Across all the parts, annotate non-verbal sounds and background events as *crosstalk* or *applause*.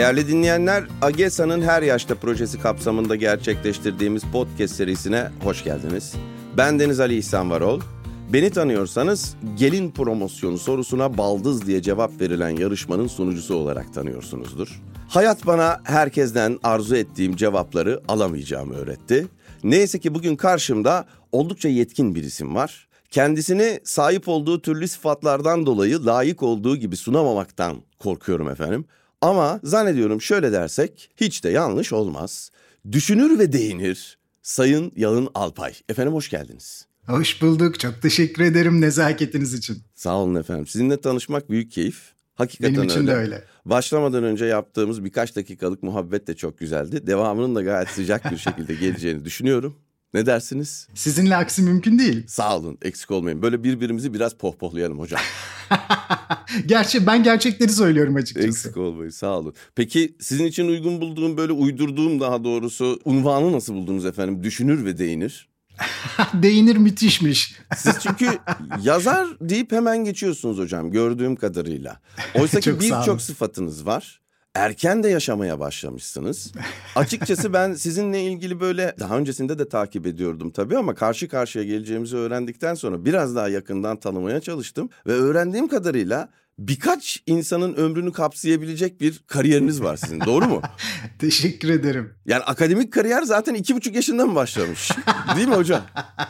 Değerli dinleyenler, AGESA'nın Her Yaşta projesi kapsamında gerçekleştirdiğimiz podcast serisine hoş geldiniz. Ben Deniz Ali İhsan Varol. Beni tanıyorsanız gelin promosyonu sorusuna baldız diye cevap verilen yarışmanın sunucusu olarak tanıyorsunuzdur. Hayat bana herkesten arzu ettiğim cevapları alamayacağımı öğretti. Neyse ki bugün karşımda oldukça yetkin bir isim var. Kendisini sahip olduğu türlü sıfatlardan dolayı layık olduğu gibi sunamamaktan korkuyorum efendim. Ama zannediyorum şöyle dersek hiç de yanlış olmaz. Düşünür ve değinir Sayın Yalın Alpay. Efendim hoş geldiniz. Hoş bulduk. Çok teşekkür ederim nezaketiniz için. Sağ olun efendim. Sizinle tanışmak büyük keyif. Hakikaten Benim için öyle. de öyle. Başlamadan önce yaptığımız birkaç dakikalık muhabbet de çok güzeldi. Devamının da gayet sıcak bir şekilde geleceğini düşünüyorum. Ne dersiniz? Sizinle aksi mümkün değil. Sağ olun, eksik olmayın. Böyle birbirimizi biraz pohpohlayalım hocam. *laughs* Gerçi ben gerçekleri söylüyorum açıkçası. Eksik olmayın, sağ olun. Peki sizin için uygun bulduğum, böyle uydurduğum daha doğrusu unvanı nasıl buldunuz efendim? Düşünür ve değinir. *laughs* Değinir müthişmiş. Siz çünkü yazar deyip hemen geçiyorsunuz hocam gördüğüm kadarıyla. *laughs* Oysa ki birçok sıfatınız var. Erken de yaşamaya başlamışsınız. Açıkçası ben *laughs* sizinle ilgili böyle daha öncesinde de takip ediyordum tabii ama karşı karşıya geleceğimizi öğrendikten sonra biraz daha yakından tanımaya çalıştım ve öğrendiğim kadarıyla birkaç insanın ömrünü kapsayabilecek bir kariyeriniz var sizin. Doğru mu? *laughs* Teşekkür ederim. Yani akademik kariyer zaten iki buçuk yaşından başlamış. Değil mi hocam?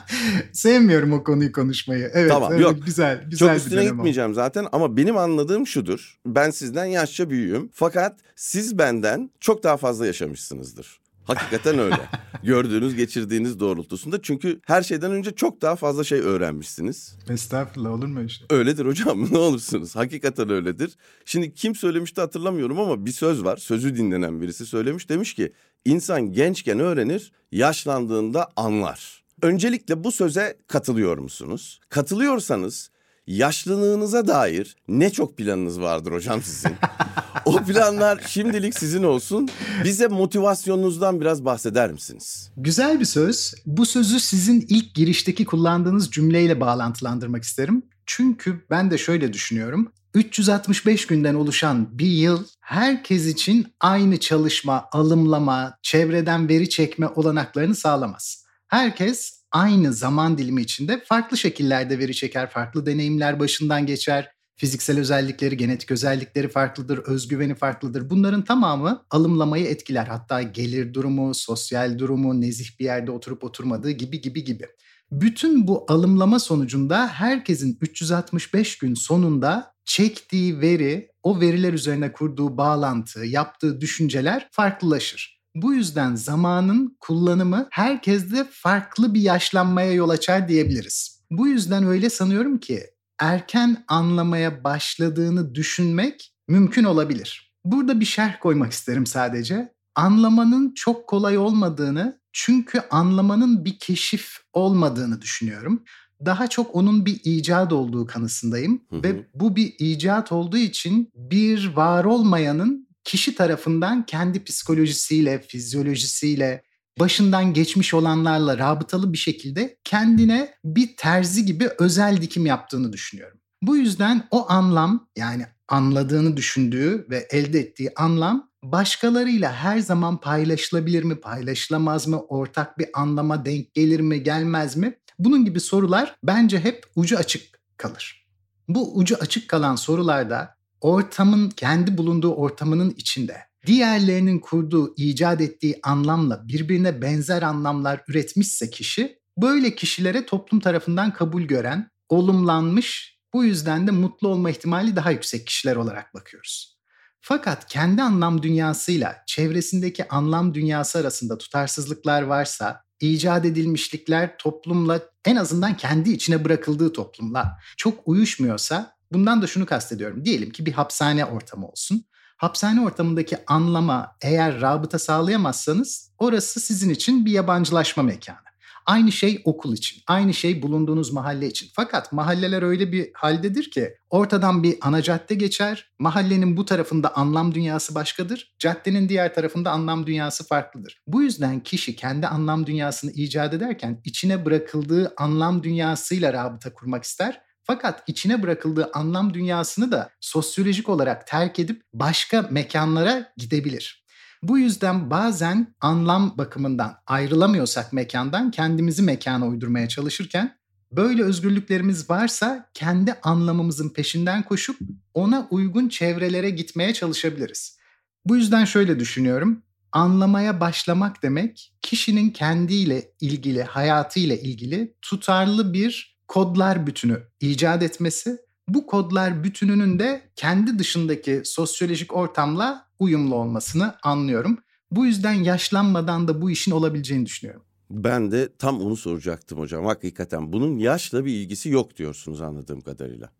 *laughs* Sevmiyorum o konuyu konuşmayı. Evet, Tamam, evet yok. güzel, güzel Çok bir üstüne dönem o. gitmeyeceğim zaten ama benim anladığım şudur. Ben sizden yaşça büyüğüm fakat siz benden çok daha fazla yaşamışsınızdır. Hakikaten öyle. *laughs* Gördüğünüz, geçirdiğiniz doğrultusunda çünkü her şeyden önce çok daha fazla şey öğrenmişsiniz. Estağfurullah olur mu öyle şey? Öyledir hocam *laughs* ne olursunuz. Hakikaten öyledir. Şimdi kim söylemişti hatırlamıyorum ama bir söz var. Sözü dinlenen birisi söylemiş. Demiş ki insan gençken öğrenir, yaşlandığında anlar. Öncelikle bu söze katılıyor musunuz? Katılıyorsanız yaşlılığınıza dair ne çok planınız vardır hocam sizin. *laughs* o planlar şimdilik sizin olsun. Bize motivasyonunuzdan biraz bahseder misiniz? Güzel bir söz. Bu sözü sizin ilk girişteki kullandığınız cümleyle bağlantılandırmak isterim. Çünkü ben de şöyle düşünüyorum. 365 günden oluşan bir yıl herkes için aynı çalışma, alımlama, çevreden veri çekme olanaklarını sağlamaz. Herkes aynı zaman dilimi içinde farklı şekillerde veri çeker, farklı deneyimler başından geçer. Fiziksel özellikleri, genetik özellikleri farklıdır, özgüveni farklıdır. Bunların tamamı alımlamayı etkiler. Hatta gelir durumu, sosyal durumu, nezih bir yerde oturup oturmadığı gibi gibi gibi. Bütün bu alımlama sonucunda herkesin 365 gün sonunda çektiği veri, o veriler üzerine kurduğu bağlantı, yaptığı düşünceler farklılaşır. Bu yüzden zamanın kullanımı herkeste farklı bir yaşlanmaya yol açar diyebiliriz. Bu yüzden öyle sanıyorum ki erken anlamaya başladığını düşünmek mümkün olabilir. Burada bir şerh koymak isterim sadece. Anlamanın çok kolay olmadığını çünkü anlamanın bir keşif olmadığını düşünüyorum. Daha çok onun bir icat olduğu kanısındayım Hı hı. ve bu bir icat olduğu için bir var olmayanın kişi tarafından kendi psikolojisiyle, fizyolojisiyle, başından geçmiş olanlarla rabıtalı bir şekilde kendine bir terzi gibi özel dikim yaptığını düşünüyorum. Bu yüzden o anlam yani anladığını düşündüğü ve elde ettiği anlam başkalarıyla her zaman paylaşılabilir mi, paylaşılamaz mı, ortak bir anlama denk gelir mi, gelmez mi? Bunun gibi sorular bence hep ucu açık kalır. Bu ucu açık kalan sorularda ortamın kendi bulunduğu ortamının içinde diğerlerinin kurduğu, icat ettiği anlamla birbirine benzer anlamlar üretmişse kişi böyle kişilere toplum tarafından kabul gören, olumlanmış, bu yüzden de mutlu olma ihtimali daha yüksek kişiler olarak bakıyoruz. Fakat kendi anlam dünyasıyla çevresindeki anlam dünyası arasında tutarsızlıklar varsa, icat edilmişlikler toplumla en azından kendi içine bırakıldığı toplumla çok uyuşmuyorsa bundan da şunu kastediyorum. Diyelim ki bir hapishane ortamı olsun. Hapishane ortamındaki anlama eğer rabıta sağlayamazsanız orası sizin için bir yabancılaşma mekanı. Aynı şey okul için, aynı şey bulunduğunuz mahalle için. Fakat mahalleler öyle bir haldedir ki ortadan bir ana cadde geçer. Mahallenin bu tarafında anlam dünyası başkadır. Caddenin diğer tarafında anlam dünyası farklıdır. Bu yüzden kişi kendi anlam dünyasını icat ederken içine bırakıldığı anlam dünyasıyla rabıta kurmak ister. Fakat içine bırakıldığı anlam dünyasını da sosyolojik olarak terk edip başka mekanlara gidebilir. Bu yüzden bazen anlam bakımından ayrılamıyorsak mekandan kendimizi mekana uydurmaya çalışırken böyle özgürlüklerimiz varsa kendi anlamımızın peşinden koşup ona uygun çevrelere gitmeye çalışabiliriz. Bu yüzden şöyle düşünüyorum. Anlamaya başlamak demek kişinin kendiyle ilgili, hayatıyla ilgili tutarlı bir kodlar bütünü icat etmesi. Bu kodlar bütününün de kendi dışındaki sosyolojik ortamla uyumlu olmasını anlıyorum. Bu yüzden yaşlanmadan da bu işin olabileceğini düşünüyorum. Ben de tam onu soracaktım hocam. Hakikaten bunun yaşla bir ilgisi yok diyorsunuz anladığım kadarıyla.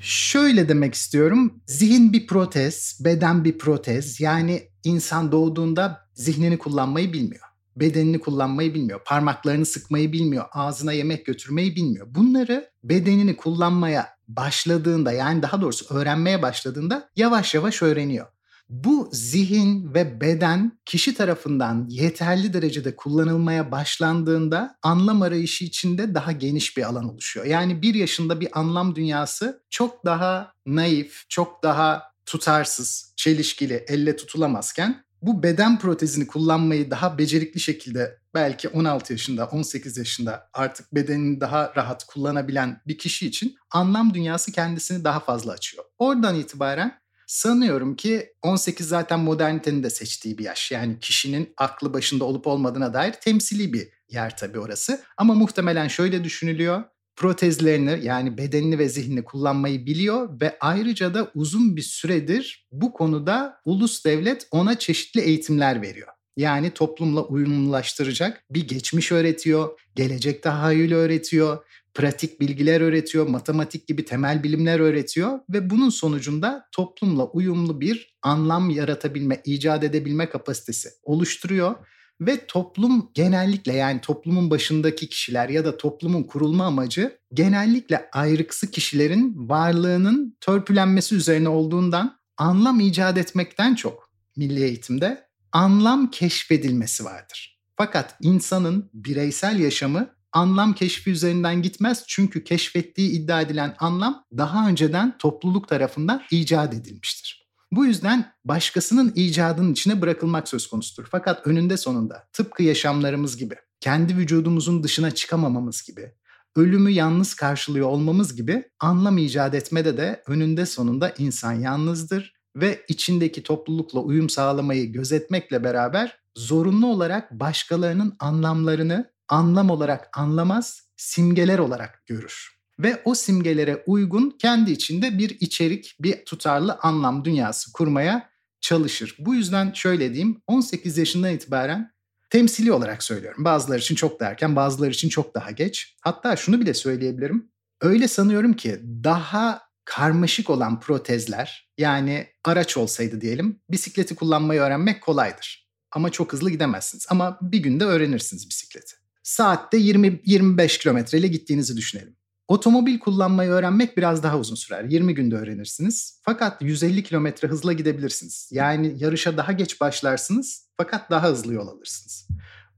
Şöyle demek istiyorum. Zihin bir protez, beden bir protez. Yani insan doğduğunda zihnini kullanmayı bilmiyor. Bedenini kullanmayı bilmiyor. Parmaklarını sıkmayı bilmiyor. Ağzına yemek götürmeyi bilmiyor. Bunları bedenini kullanmaya başladığında yani daha doğrusu öğrenmeye başladığında yavaş yavaş öğreniyor. Bu zihin ve beden kişi tarafından yeterli derecede kullanılmaya başlandığında anlam arayışı içinde daha geniş bir alan oluşuyor. Yani bir yaşında bir anlam dünyası çok daha naif, çok daha tutarsız, çelişkili, elle tutulamazken bu beden protezini kullanmayı daha becerikli şekilde belki 16 yaşında, 18 yaşında artık bedenini daha rahat kullanabilen bir kişi için anlam dünyası kendisini daha fazla açıyor. Oradan itibaren Sanıyorum ki 18 zaten modernitenin de seçtiği bir yaş. Yani kişinin aklı başında olup olmadığına dair temsili bir yer tabii orası. Ama muhtemelen şöyle düşünülüyor. Protezlerini yani bedenini ve zihnini kullanmayı biliyor ve ayrıca da uzun bir süredir bu konuda ulus devlet ona çeşitli eğitimler veriyor. Yani toplumla uyumlulaştıracak bir geçmiş öğretiyor, gelecek tahayyülü öğretiyor, pratik bilgiler öğretiyor, matematik gibi temel bilimler öğretiyor ve bunun sonucunda toplumla uyumlu bir anlam yaratabilme, icat edebilme kapasitesi oluşturuyor ve toplum genellikle yani toplumun başındaki kişiler ya da toplumun kurulma amacı genellikle ayrıksı kişilerin varlığının törpülenmesi üzerine olduğundan anlam icat etmekten çok milli eğitimde anlam keşfedilmesi vardır. Fakat insanın bireysel yaşamı anlam keşfi üzerinden gitmez. Çünkü keşfettiği iddia edilen anlam daha önceden topluluk tarafından icat edilmiştir. Bu yüzden başkasının icadının içine bırakılmak söz konusudur. Fakat önünde sonunda tıpkı yaşamlarımız gibi, kendi vücudumuzun dışına çıkamamamız gibi, ölümü yalnız karşılıyor olmamız gibi anlam icat etmede de önünde sonunda insan yalnızdır ve içindeki toplulukla uyum sağlamayı gözetmekle beraber zorunlu olarak başkalarının anlamlarını anlam olarak anlamaz, simgeler olarak görür. Ve o simgelere uygun kendi içinde bir içerik, bir tutarlı anlam dünyası kurmaya çalışır. Bu yüzden şöyle diyeyim 18 yaşından itibaren temsili olarak söylüyorum. Bazıları için çok da erken, bazıları için çok daha geç. Hatta şunu bile söyleyebilirim. Öyle sanıyorum ki daha karmaşık olan protezler yani araç olsaydı diyelim bisikleti kullanmayı öğrenmek kolaydır. Ama çok hızlı gidemezsiniz. Ama bir günde öğrenirsiniz bisikleti saatte 20-25 kilometreyle gittiğinizi düşünelim. Otomobil kullanmayı öğrenmek biraz daha uzun sürer. 20 günde öğrenirsiniz. Fakat 150 kilometre hızla gidebilirsiniz. Yani yarışa daha geç başlarsınız fakat daha hızlı yol alırsınız.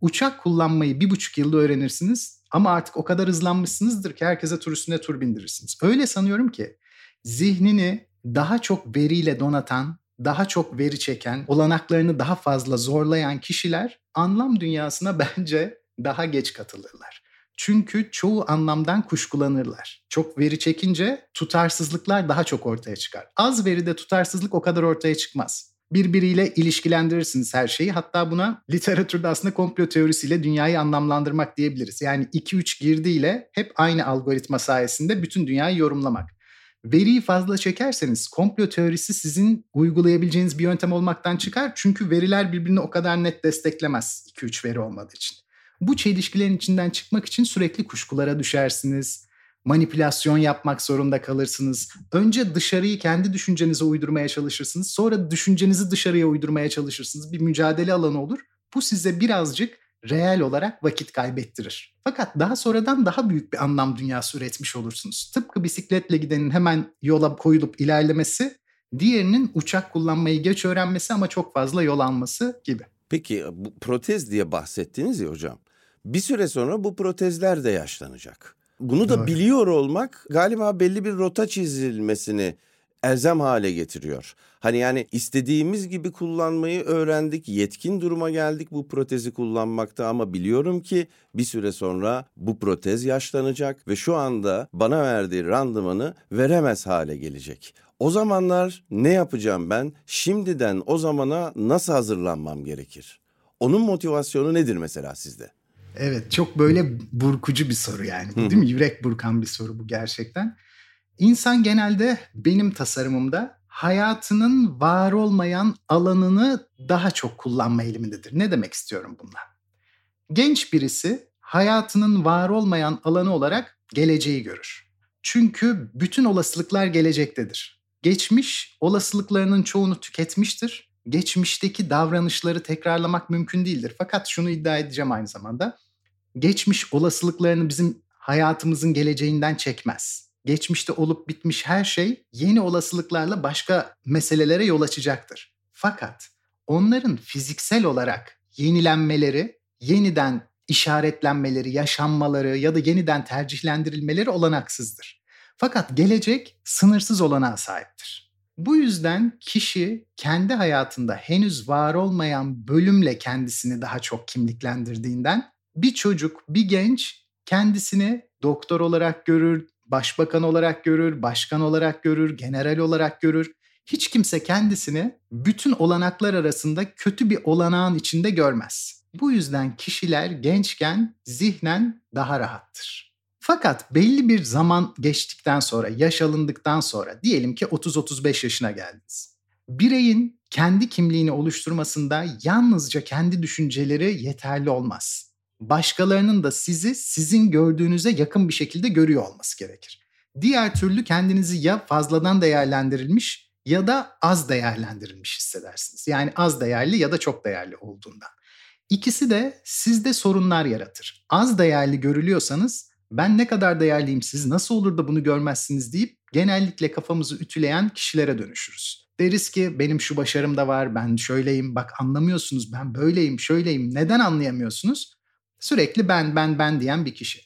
Uçak kullanmayı bir buçuk yılda öğrenirsiniz ama artık o kadar hızlanmışsınızdır ki herkese tur üstüne tur bindirirsiniz. Öyle sanıyorum ki zihnini daha çok veriyle donatan, daha çok veri çeken, olanaklarını daha fazla zorlayan kişiler anlam dünyasına *laughs* bence daha geç katılırlar. Çünkü çoğu anlamdan kuşkulanırlar. Çok veri çekince tutarsızlıklar daha çok ortaya çıkar. Az veride tutarsızlık o kadar ortaya çıkmaz. Birbiriyle ilişkilendirirsiniz her şeyi. Hatta buna literatürde aslında komplo teorisiyle dünyayı anlamlandırmak diyebiliriz. Yani 2-3 girdiyle hep aynı algoritma sayesinde bütün dünyayı yorumlamak. Veriyi fazla çekerseniz komplo teorisi sizin uygulayabileceğiniz bir yöntem olmaktan çıkar. Çünkü veriler birbirini o kadar net desteklemez 2-3 veri olmadığı için. Bu çelişkilerin içinden çıkmak için sürekli kuşkulara düşersiniz. Manipülasyon yapmak zorunda kalırsınız. Önce dışarıyı kendi düşüncenize uydurmaya çalışırsınız. Sonra düşüncenizi dışarıya uydurmaya çalışırsınız. Bir mücadele alanı olur. Bu size birazcık reel olarak vakit kaybettirir. Fakat daha sonradan daha büyük bir anlam dünyası üretmiş olursunuz. Tıpkı bisikletle gidenin hemen yola koyulup ilerlemesi, diğerinin uçak kullanmayı geç öğrenmesi ama çok fazla yol alması gibi. Peki bu protez diye bahsettiniz ya hocam. Bir süre sonra bu protezler de yaşlanacak. Bunu da Doğru. biliyor olmak galiba belli bir rota çizilmesini elzem hale getiriyor. Hani yani istediğimiz gibi kullanmayı öğrendik, yetkin duruma geldik bu protezi kullanmakta ama biliyorum ki bir süre sonra bu protez yaşlanacak ve şu anda bana verdiği randımanı veremez hale gelecek. O zamanlar ne yapacağım ben? Şimdiden o zamana nasıl hazırlanmam gerekir? Onun motivasyonu nedir mesela sizde? Evet çok böyle burkucu bir soru yani. Değil mi? Yürek burkan bir soru bu gerçekten. İnsan genelde benim tasarımımda hayatının var olmayan alanını daha çok kullanma eğilimindedir. Ne demek istiyorum bununla? Genç birisi hayatının var olmayan alanı olarak geleceği görür. Çünkü bütün olasılıklar gelecektedir. Geçmiş olasılıklarının çoğunu tüketmiştir. Geçmişteki davranışları tekrarlamak mümkün değildir. Fakat şunu iddia edeceğim aynı zamanda. Geçmiş olasılıklarını bizim hayatımızın geleceğinden çekmez geçmişte olup bitmiş her şey yeni olasılıklarla başka meselelere yol açacaktır. Fakat onların fiziksel olarak yenilenmeleri, yeniden işaretlenmeleri, yaşanmaları ya da yeniden tercihlendirilmeleri olanaksızdır. Fakat gelecek sınırsız olanağa sahiptir. Bu yüzden kişi kendi hayatında henüz var olmayan bölümle kendisini daha çok kimliklendirdiğinden bir çocuk, bir genç kendisini doktor olarak görür, başbakan olarak görür, başkan olarak görür, general olarak görür. Hiç kimse kendisini bütün olanaklar arasında kötü bir olanağın içinde görmez. Bu yüzden kişiler gençken zihnen daha rahattır. Fakat belli bir zaman geçtikten sonra, yaş alındıktan sonra diyelim ki 30-35 yaşına geldiniz. Bireyin kendi kimliğini oluşturmasında yalnızca kendi düşünceleri yeterli olmaz başkalarının da sizi sizin gördüğünüze yakın bir şekilde görüyor olması gerekir. Diğer türlü kendinizi ya fazladan değerlendirilmiş ya da az değerlendirilmiş hissedersiniz. Yani az değerli ya da çok değerli olduğundan. İkisi de sizde sorunlar yaratır. Az değerli görülüyorsanız ben ne kadar değerliyim siz nasıl olur da bunu görmezsiniz deyip genellikle kafamızı ütüleyen kişilere dönüşürüz. Deriz ki benim şu başarım da var ben şöyleyim bak anlamıyorsunuz ben böyleyim şöyleyim neden anlayamıyorsunuz? Sürekli ben ben ben diyen bir kişi.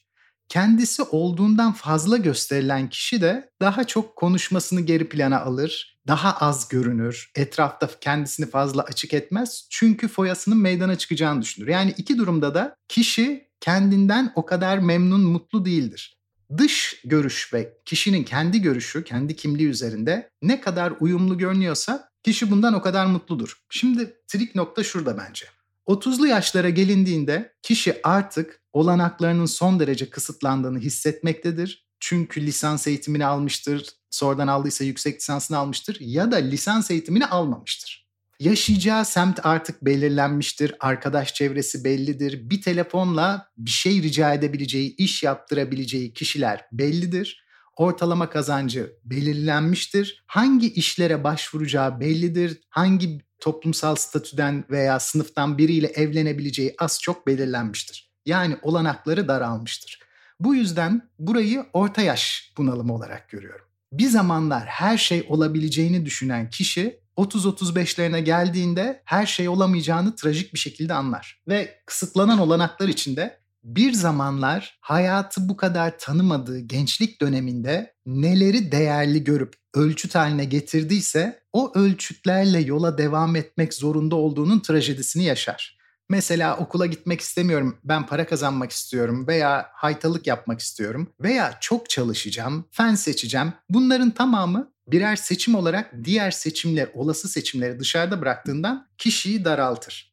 Kendisi olduğundan fazla gösterilen kişi de daha çok konuşmasını geri plana alır, daha az görünür, etrafta kendisini fazla açık etmez çünkü foyasının meydana çıkacağını düşünür. Yani iki durumda da kişi kendinden o kadar memnun, mutlu değildir. Dış görüş ve kişinin kendi görüşü, kendi kimliği üzerinde ne kadar uyumlu görünüyorsa kişi bundan o kadar mutludur. Şimdi trik nokta şurada bence. 30'lu yaşlara gelindiğinde kişi artık olanaklarının son derece kısıtlandığını hissetmektedir. Çünkü lisans eğitimini almıştır, sonradan aldıysa yüksek lisansını almıştır ya da lisans eğitimini almamıştır. Yaşayacağı semt artık belirlenmiştir, arkadaş çevresi bellidir, bir telefonla bir şey rica edebileceği, iş yaptırabileceği kişiler bellidir. Ortalama kazancı belirlenmiştir. Hangi işlere başvuracağı bellidir. Hangi toplumsal statüden veya sınıftan biriyle evlenebileceği az çok belirlenmiştir. Yani olanakları daralmıştır. Bu yüzden burayı orta yaş bunalımı olarak görüyorum. Bir zamanlar her şey olabileceğini düşünen kişi 30-35'lerine geldiğinde her şey olamayacağını trajik bir şekilde anlar. Ve kısıtlanan olanaklar içinde bir zamanlar hayatı bu kadar tanımadığı gençlik döneminde neleri değerli görüp ölçüt haline getirdiyse o ölçütlerle yola devam etmek zorunda olduğunun trajedisini yaşar. Mesela okula gitmek istemiyorum, ben para kazanmak istiyorum veya haytalık yapmak istiyorum veya çok çalışacağım, fen seçeceğim. Bunların tamamı birer seçim olarak diğer seçimler, olası seçimleri dışarıda bıraktığından kişiyi daraltır.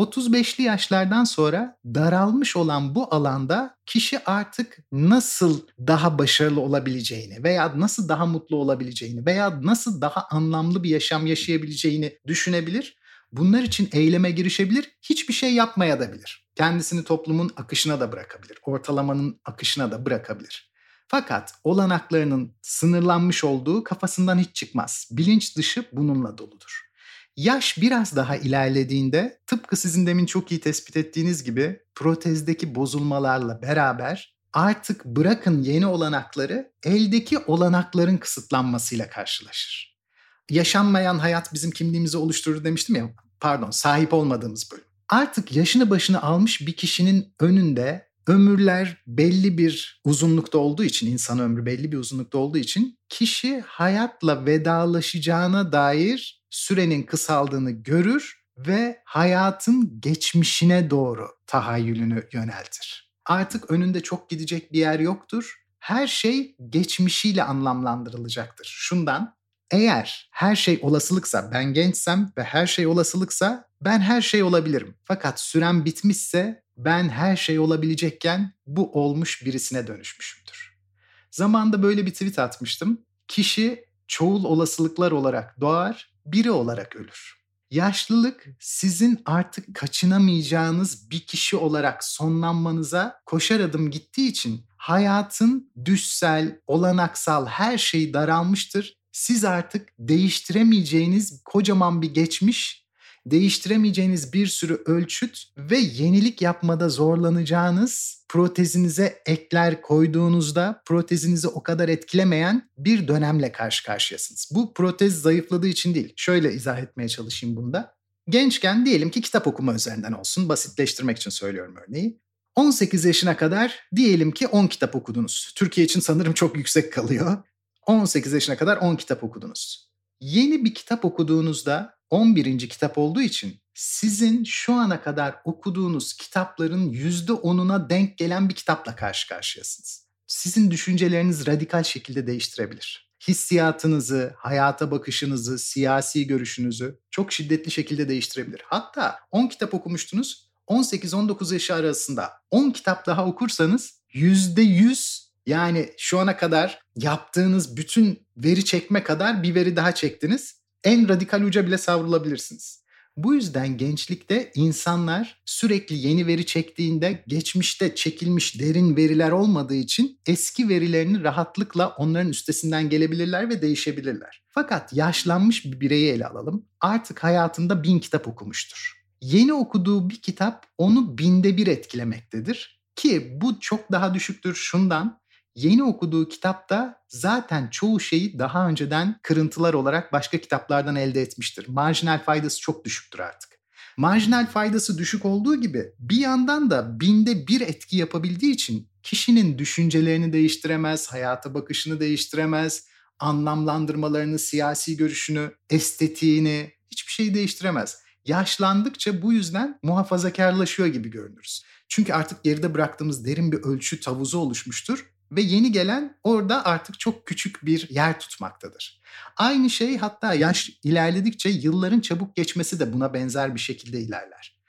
35'li yaşlardan sonra daralmış olan bu alanda kişi artık nasıl daha başarılı olabileceğini veya nasıl daha mutlu olabileceğini veya nasıl daha anlamlı bir yaşam yaşayabileceğini düşünebilir. Bunlar için eyleme girişebilir, hiçbir şey yapmaya da bilir. Kendisini toplumun akışına da bırakabilir, ortalamanın akışına da bırakabilir. Fakat olanaklarının sınırlanmış olduğu kafasından hiç çıkmaz. Bilinç dışı bununla doludur. Yaş biraz daha ilerlediğinde tıpkı sizin demin çok iyi tespit ettiğiniz gibi protezdeki bozulmalarla beraber artık bırakın yeni olanakları eldeki olanakların kısıtlanmasıyla karşılaşır. Yaşanmayan hayat bizim kimliğimizi oluşturur demiştim ya pardon sahip olmadığımız bölüm. Artık yaşını başını almış bir kişinin önünde ömürler belli bir uzunlukta olduğu için, insan ömrü belli bir uzunlukta olduğu için kişi hayatla vedalaşacağına dair sürenin kısaldığını görür ve hayatın geçmişine doğru tahayyülünü yöneltir. Artık önünde çok gidecek bir yer yoktur. Her şey geçmişiyle anlamlandırılacaktır. Şundan eğer her şey olasılıksa, ben gençsem ve her şey olasılıksa ben her şey olabilirim. Fakat sürem bitmişse ben her şey olabilecekken bu olmuş birisine dönüşmüşümdür. Zamanda böyle bir tweet atmıştım. Kişi çoğul olasılıklar olarak doğar, biri olarak ölür. Yaşlılık sizin artık kaçınamayacağınız bir kişi olarak sonlanmanıza koşar adım gittiği için hayatın düşsel, olanaksal her şey daralmıştır. Siz artık değiştiremeyeceğiniz kocaman bir geçmiş değiştiremeyeceğiniz bir sürü ölçüt ve yenilik yapmada zorlanacağınız protezinize ekler koyduğunuzda protezinizi o kadar etkilemeyen bir dönemle karşı karşıyasınız. Bu protez zayıfladığı için değil. Şöyle izah etmeye çalışayım bunda. Gençken diyelim ki kitap okuma üzerinden olsun. Basitleştirmek için söylüyorum örneği. 18 yaşına kadar diyelim ki 10 kitap okudunuz. Türkiye için sanırım çok yüksek kalıyor. 18 yaşına kadar 10 kitap okudunuz. Yeni bir kitap okuduğunuzda 11. kitap olduğu için sizin şu ana kadar okuduğunuz kitapların %10'una denk gelen bir kitapla karşı karşıyasınız. Sizin düşünceleriniz radikal şekilde değiştirebilir. Hissiyatınızı, hayata bakışınızı, siyasi görüşünüzü çok şiddetli şekilde değiştirebilir. Hatta 10 kitap okumuştunuz, 18-19 yaşı arasında 10 kitap daha okursanız %100 yani şu ana kadar yaptığınız bütün veri çekme kadar bir veri daha çektiniz en radikal uca bile savrulabilirsiniz. Bu yüzden gençlikte insanlar sürekli yeni veri çektiğinde geçmişte çekilmiş derin veriler olmadığı için eski verilerini rahatlıkla onların üstesinden gelebilirler ve değişebilirler. Fakat yaşlanmış bir bireyi ele alalım. Artık hayatında bin kitap okumuştur. Yeni okuduğu bir kitap onu binde bir etkilemektedir. Ki bu çok daha düşüktür şundan yeni okuduğu kitapta zaten çoğu şeyi daha önceden kırıntılar olarak başka kitaplardan elde etmiştir. Marjinal faydası çok düşüktür artık. Marjinal faydası düşük olduğu gibi bir yandan da binde bir etki yapabildiği için kişinin düşüncelerini değiştiremez, hayata bakışını değiştiremez, anlamlandırmalarını, siyasi görüşünü, estetiğini hiçbir şeyi değiştiremez. Yaşlandıkça bu yüzden muhafazakarlaşıyor gibi görünürüz. Çünkü artık geride bıraktığımız derin bir ölçü tavuzu oluşmuştur ve yeni gelen orada artık çok küçük bir yer tutmaktadır. Aynı şey hatta yaş ilerledikçe yılların çabuk geçmesi de buna benzer bir şekilde ilerler.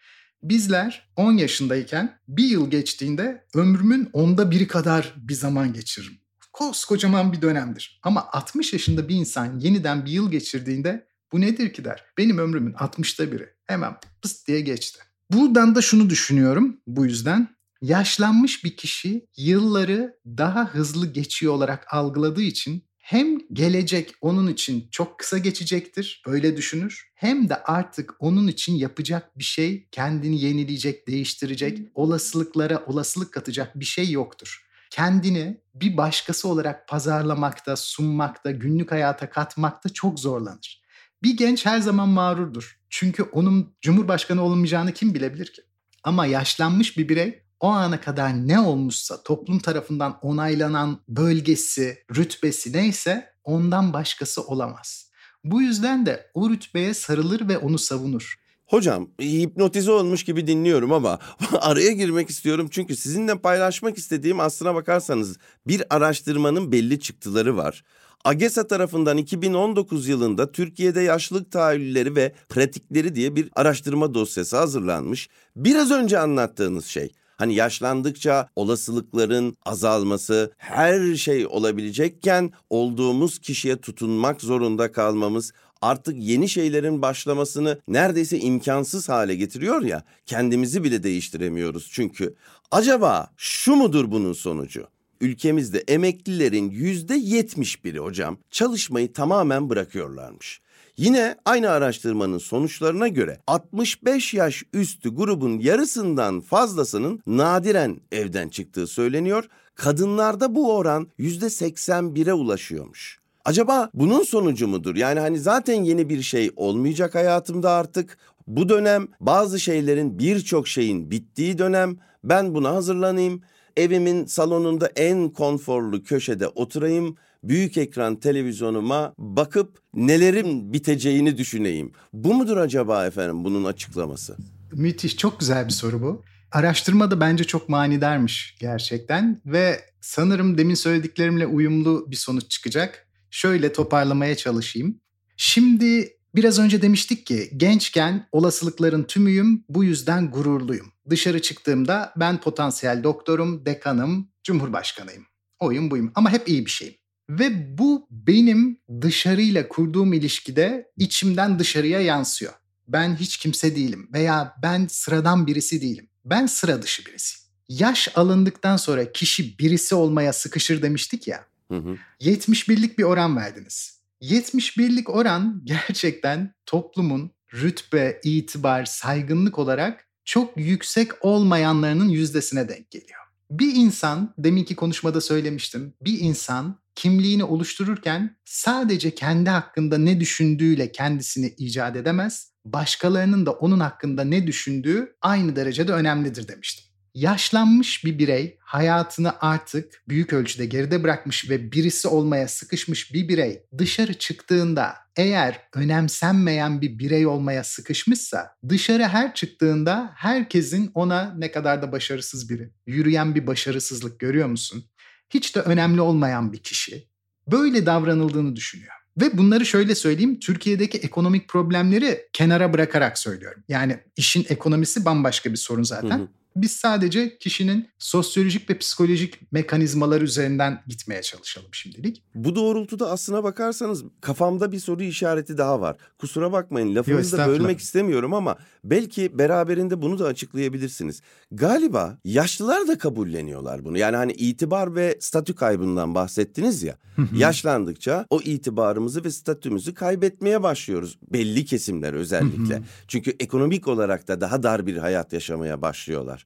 Bizler 10 yaşındayken bir yıl geçtiğinde ömrümün onda biri kadar bir zaman geçiririm. Koskocaman bir dönemdir. Ama 60 yaşında bir insan yeniden bir yıl geçirdiğinde bu nedir ki der. Benim ömrümün 60'ta biri. Hemen pıst diye geçti. Buradan da şunu düşünüyorum bu yüzden. Yaşlanmış bir kişi yılları daha hızlı geçiyor olarak algıladığı için hem gelecek onun için çok kısa geçecektir, öyle düşünür. Hem de artık onun için yapacak bir şey, kendini yenileyecek, değiştirecek, olasılıklara olasılık katacak bir şey yoktur. Kendini bir başkası olarak pazarlamakta, sunmakta, günlük hayata katmakta çok zorlanır. Bir genç her zaman mağrurdur. Çünkü onun cumhurbaşkanı olmayacağını kim bilebilir ki? Ama yaşlanmış bir birey o ana kadar ne olmuşsa toplum tarafından onaylanan bölgesi, rütbesi neyse ondan başkası olamaz. Bu yüzden de o rütbeye sarılır ve onu savunur. Hocam hipnotize olmuş gibi dinliyorum ama *laughs* araya girmek istiyorum çünkü sizinle paylaşmak istediğim aslına bakarsanız bir araştırmanın belli çıktıları var. AGESA tarafından 2019 yılında Türkiye'de yaşlılık tahayyülleri ve pratikleri diye bir araştırma dosyası hazırlanmış. Biraz önce anlattığınız şey Hani yaşlandıkça olasılıkların azalması, her şey olabilecekken olduğumuz kişiye tutunmak zorunda kalmamız artık yeni şeylerin başlamasını neredeyse imkansız hale getiriyor ya. Kendimizi bile değiştiremiyoruz çünkü. Acaba şu mudur bunun sonucu? Ülkemizde emeklilerin yüzde yetmiş biri hocam çalışmayı tamamen bırakıyorlarmış. Yine aynı araştırmanın sonuçlarına göre 65 yaş üstü grubun yarısından fazlasının nadiren evden çıktığı söyleniyor. Kadınlarda bu oran %81'e ulaşıyormuş. Acaba bunun sonucu mudur? Yani hani zaten yeni bir şey olmayacak hayatımda artık. Bu dönem bazı şeylerin birçok şeyin bittiği dönem. Ben buna hazırlanayım Evimin salonunda en konforlu köşede oturayım büyük ekran televizyonuma bakıp nelerin biteceğini düşüneyim. Bu mudur acaba efendim bunun açıklaması? Müthiş, çok güzel bir soru bu. Araştırma da bence çok manidarmış gerçekten ve sanırım demin söylediklerimle uyumlu bir sonuç çıkacak. Şöyle toparlamaya çalışayım. Şimdi biraz önce demiştik ki gençken olasılıkların tümüyüm bu yüzden gururluyum. Dışarı çıktığımda ben potansiyel doktorum, dekanım, cumhurbaşkanıyım. Oyun buyum ama hep iyi bir şeyim. Ve bu benim dışarıyla kurduğum ilişkide içimden dışarıya yansıyor. Ben hiç kimse değilim veya ben sıradan birisi değilim. Ben sıra dışı birisiyim. Yaş alındıktan sonra kişi birisi olmaya sıkışır demiştik ya. Hı hı. 71'lik bir oran verdiniz. 71'lik oran gerçekten toplumun rütbe, itibar, saygınlık olarak çok yüksek olmayanlarının yüzdesine denk geliyor. Bir insan, deminki konuşmada söylemiştim, bir insan kimliğini oluştururken sadece kendi hakkında ne düşündüğüyle kendisini icat edemez, başkalarının da onun hakkında ne düşündüğü aynı derecede önemlidir demiştim yaşlanmış bir birey hayatını artık büyük ölçüde geride bırakmış ve birisi olmaya sıkışmış bir birey dışarı çıktığında eğer önemsenmeyen bir birey olmaya sıkışmışsa dışarı her çıktığında herkesin ona ne kadar da başarısız biri, yürüyen bir başarısızlık görüyor musun? Hiç de önemli olmayan bir kişi böyle davranıldığını düşünüyor. Ve bunları şöyle söyleyeyim, Türkiye'deki ekonomik problemleri kenara bırakarak söylüyorum. Yani işin ekonomisi bambaşka bir sorun zaten. Hı hı. Biz sadece kişinin sosyolojik ve psikolojik mekanizmalar üzerinden gitmeye çalışalım şimdilik. Bu doğrultuda aslına bakarsanız kafamda bir soru işareti daha var. Kusura bakmayın lafınızı da bölmek istemiyorum ama belki beraberinde bunu da açıklayabilirsiniz. Galiba yaşlılar da kabulleniyorlar bunu. Yani hani itibar ve statü kaybından bahsettiniz ya. yaşlandıkça o itibarımızı ve statümüzü kaybetmeye başlıyoruz. Belli kesimler özellikle. Çünkü ekonomik olarak da daha dar bir hayat yaşamaya başlıyorlar.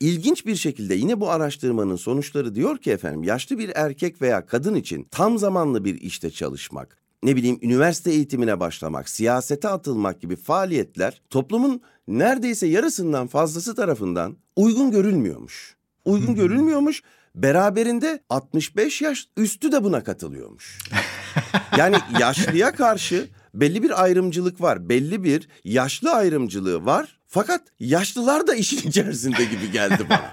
İlginç bir şekilde yine bu araştırmanın sonuçları diyor ki efendim yaşlı bir erkek veya kadın için tam zamanlı bir işte çalışmak, ne bileyim üniversite eğitimine başlamak, siyasete atılmak gibi faaliyetler toplumun neredeyse yarısından fazlası tarafından uygun görülmüyormuş. Uygun görülmüyormuş. Beraberinde 65 yaş üstü de buna katılıyormuş. *laughs* Yani yaşlıya karşı belli bir ayrımcılık var. Belli bir yaşlı ayrımcılığı var. Fakat yaşlılar da işin *laughs* içerisinde gibi geldi bana.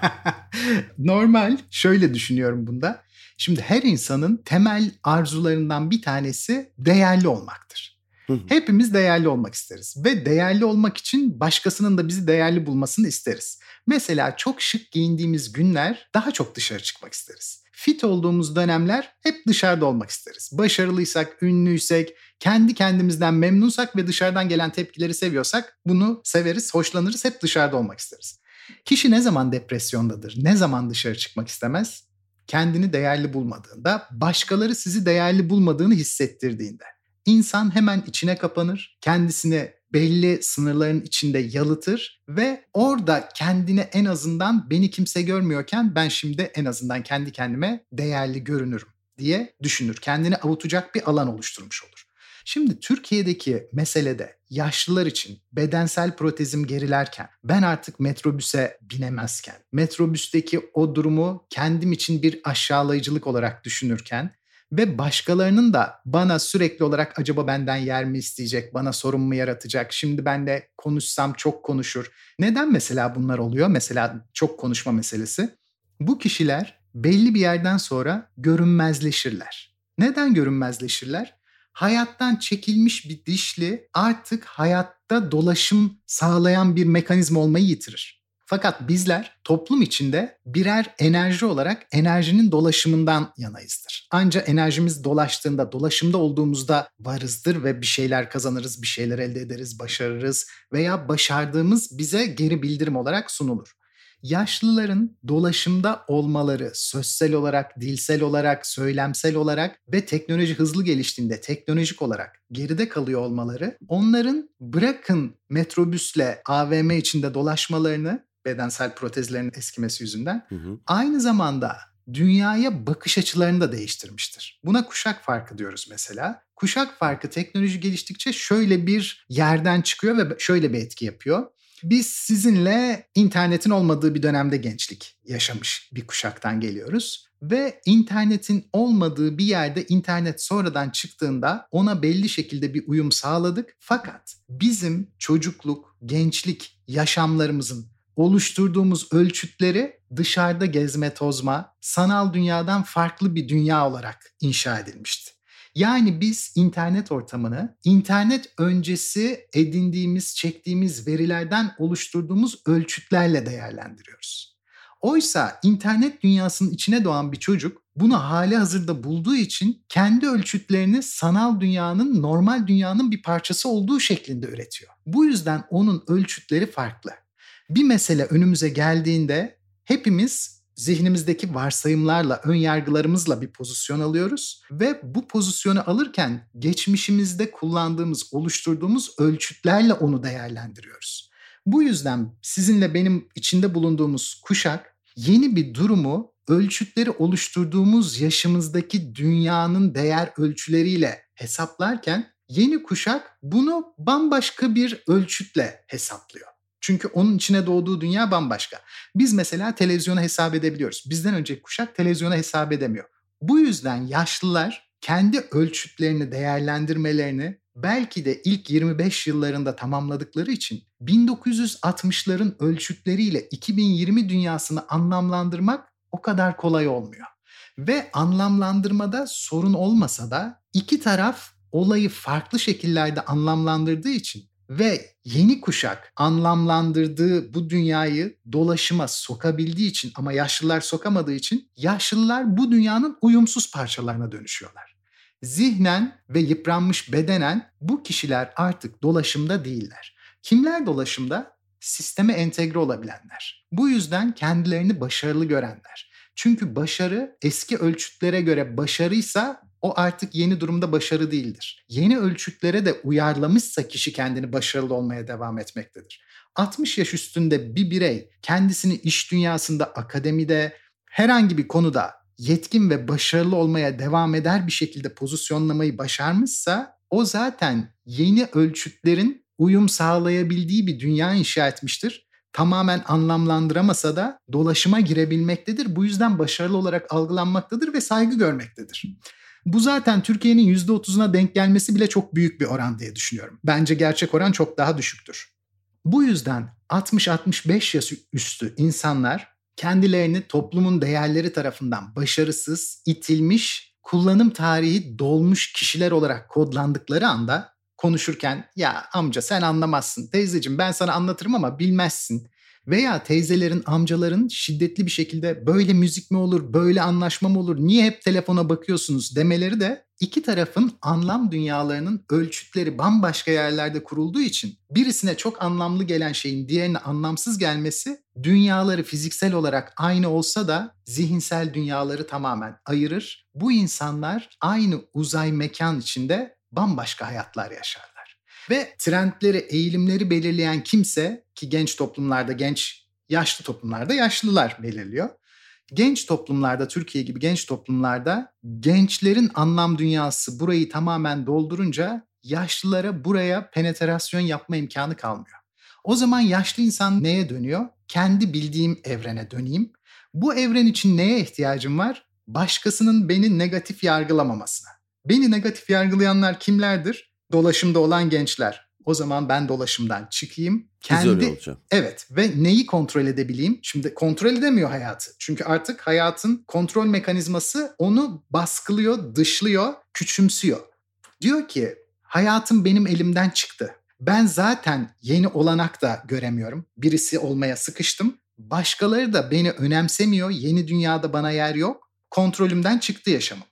*laughs* Normal. Şöyle düşünüyorum bunda. Şimdi her insanın temel arzularından bir tanesi değerli olmaktır. Hepimiz değerli olmak isteriz ve değerli olmak için başkasının da bizi değerli bulmasını isteriz. Mesela çok şık giyindiğimiz günler daha çok dışarı çıkmak isteriz. Fit olduğumuz dönemler hep dışarıda olmak isteriz. Başarılıysak, ünlüysek, kendi kendimizden memnunsak ve dışarıdan gelen tepkileri seviyorsak bunu severiz, hoşlanırız, hep dışarıda olmak isteriz. Kişi ne zaman depresyondadır, ne zaman dışarı çıkmak istemez? Kendini değerli bulmadığında, başkaları sizi değerli bulmadığını hissettirdiğinde. İnsan hemen içine kapanır, kendisini belli sınırların içinde yalıtır ve orada kendine en azından beni kimse görmüyorken ben şimdi en azından kendi kendime değerli görünürüm diye düşünür. Kendini avutacak bir alan oluşturmuş olur. Şimdi Türkiye'deki meselede yaşlılar için bedensel protezim gerilerken ben artık metrobüse binemezken metrobüsteki o durumu kendim için bir aşağılayıcılık olarak düşünürken ve başkalarının da bana sürekli olarak acaba benden yer mi isteyecek, bana sorun mu yaratacak, şimdi ben de konuşsam çok konuşur. Neden mesela bunlar oluyor? Mesela çok konuşma meselesi. Bu kişiler belli bir yerden sonra görünmezleşirler. Neden görünmezleşirler? Hayattan çekilmiş bir dişli artık hayatta dolaşım sağlayan bir mekanizma olmayı yitirir. Fakat bizler toplum içinde birer enerji olarak enerjinin dolaşımından yanayızdır. Ancak enerjimiz dolaştığında, dolaşımda olduğumuzda varızdır ve bir şeyler kazanırız, bir şeyler elde ederiz, başarırız veya başardığımız bize geri bildirim olarak sunulur yaşlıların dolaşımda olmaları sözsel olarak, dilsel olarak, söylemsel olarak ve teknoloji hızlı geliştiğinde teknolojik olarak geride kalıyor olmaları onların bırakın metrobüsle AVM içinde dolaşmalarını bedensel protezlerin eskimesi yüzünden hı hı. aynı zamanda dünyaya bakış açılarını da değiştirmiştir. Buna kuşak farkı diyoruz mesela. Kuşak farkı teknoloji geliştikçe şöyle bir yerden çıkıyor ve şöyle bir etki yapıyor Biz sizinle internetin olmadığı bir dönemde gençlik yaşamış bir kuşaktan geliyoruz ve internetin olmadığı bir yerde internet sonradan çıktığında ona belli şekilde bir uyum sağladık. Fakat bizim çocukluk, gençlik yaşamlarımızın oluşturduğumuz ölçütleri dışarıda gezme tozma, sanal dünyadan farklı bir dünya olarak inşa edilmişti. Yani biz internet ortamını internet öncesi edindiğimiz, çektiğimiz verilerden oluşturduğumuz ölçütlerle değerlendiriyoruz. Oysa internet dünyasının içine doğan bir çocuk bunu hali hazırda bulduğu için kendi ölçütlerini sanal dünyanın normal dünyanın bir parçası olduğu şeklinde üretiyor. Bu yüzden onun ölçütleri farklı. Bir mesele önümüze geldiğinde hepimiz zihnimizdeki varsayımlarla, ön yargılarımızla bir pozisyon alıyoruz ve bu pozisyonu alırken geçmişimizde kullandığımız, oluşturduğumuz ölçütlerle onu değerlendiriyoruz. Bu yüzden sizinle benim içinde bulunduğumuz kuşak yeni bir durumu ölçütleri oluşturduğumuz yaşımızdaki dünyanın değer ölçüleriyle hesaplarken yeni kuşak bunu bambaşka bir ölçütle hesaplıyor. Çünkü onun içine doğduğu dünya bambaşka. Biz mesela televizyona hesap edebiliyoruz. Bizden önceki kuşak televizyona hesap edemiyor. Bu yüzden yaşlılar kendi ölçütlerini, değerlendirmelerini belki de ilk 25 yıllarında tamamladıkları için 1960'ların ölçütleriyle 2020 dünyasını anlamlandırmak o kadar kolay olmuyor. Ve anlamlandırmada sorun olmasa da iki taraf olayı farklı şekillerde anlamlandırdığı için ve yeni kuşak anlamlandırdığı bu dünyayı dolaşıma sokabildiği için ama yaşlılar sokamadığı için yaşlılar bu dünyanın uyumsuz parçalarına dönüşüyorlar. Zihnen ve yıpranmış bedenen bu kişiler artık dolaşımda değiller. Kimler dolaşımda? Sisteme entegre olabilenler. Bu yüzden kendilerini başarılı görenler. Çünkü başarı eski ölçütlere göre başarıysa o artık yeni durumda başarı değildir. Yeni ölçütlere de uyarlamışsa kişi kendini başarılı olmaya devam etmektedir. 60 yaş üstünde bir birey kendisini iş dünyasında, akademide, herhangi bir konuda yetkin ve başarılı olmaya devam eder bir şekilde pozisyonlamayı başarmışsa o zaten yeni ölçütlerin uyum sağlayabildiği bir dünya inşa etmiştir. Tamamen anlamlandıramasa da dolaşıma girebilmektedir. Bu yüzden başarılı olarak algılanmaktadır ve saygı görmektedir. Bu zaten Türkiye'nin %30'una denk gelmesi bile çok büyük bir oran diye düşünüyorum. Bence gerçek oran çok daha düşüktür. Bu yüzden 60-65 yaş üstü insanlar kendilerini toplumun değerleri tarafından başarısız, itilmiş, kullanım tarihi dolmuş kişiler olarak kodlandıkları anda konuşurken ya amca sen anlamazsın, teyzeciğim ben sana anlatırım ama bilmezsin veya teyzelerin, amcaların şiddetli bir şekilde böyle müzik mi olur, böyle anlaşma mı olur, niye hep telefona bakıyorsunuz demeleri de iki tarafın anlam dünyalarının ölçütleri bambaşka yerlerde kurulduğu için birisine çok anlamlı gelen şeyin diğerine anlamsız gelmesi dünyaları fiziksel olarak aynı olsa da zihinsel dünyaları tamamen ayırır. Bu insanlar aynı uzay mekan içinde bambaşka hayatlar yaşarlar. Ve trendleri, eğilimleri belirleyen kimse ki genç toplumlarda genç, yaşlı toplumlarda yaşlılar belirliyor. Genç toplumlarda, Türkiye gibi genç toplumlarda gençlerin anlam dünyası burayı tamamen doldurunca yaşlılara buraya penetrasyon yapma imkanı kalmıyor. O zaman yaşlı insan neye dönüyor? Kendi bildiğim evrene döneyim. Bu evren için neye ihtiyacım var? Başkasının beni negatif yargılamamasına. Beni negatif yargılayanlar kimlerdir? dolaşımda olan gençler. O zaman ben dolaşımdan çıkayım. Kendi Evet ve neyi kontrol edebileyim? Şimdi kontrol edemiyor hayatı. Çünkü artık hayatın kontrol mekanizması onu baskılıyor, dışlıyor, küçümsüyor. Diyor ki hayatım benim elimden çıktı. Ben zaten yeni olanak da göremiyorum. Birisi olmaya sıkıştım. Başkaları da beni önemsemiyor. Yeni dünyada bana yer yok. Kontrolümden çıktı yaşamım.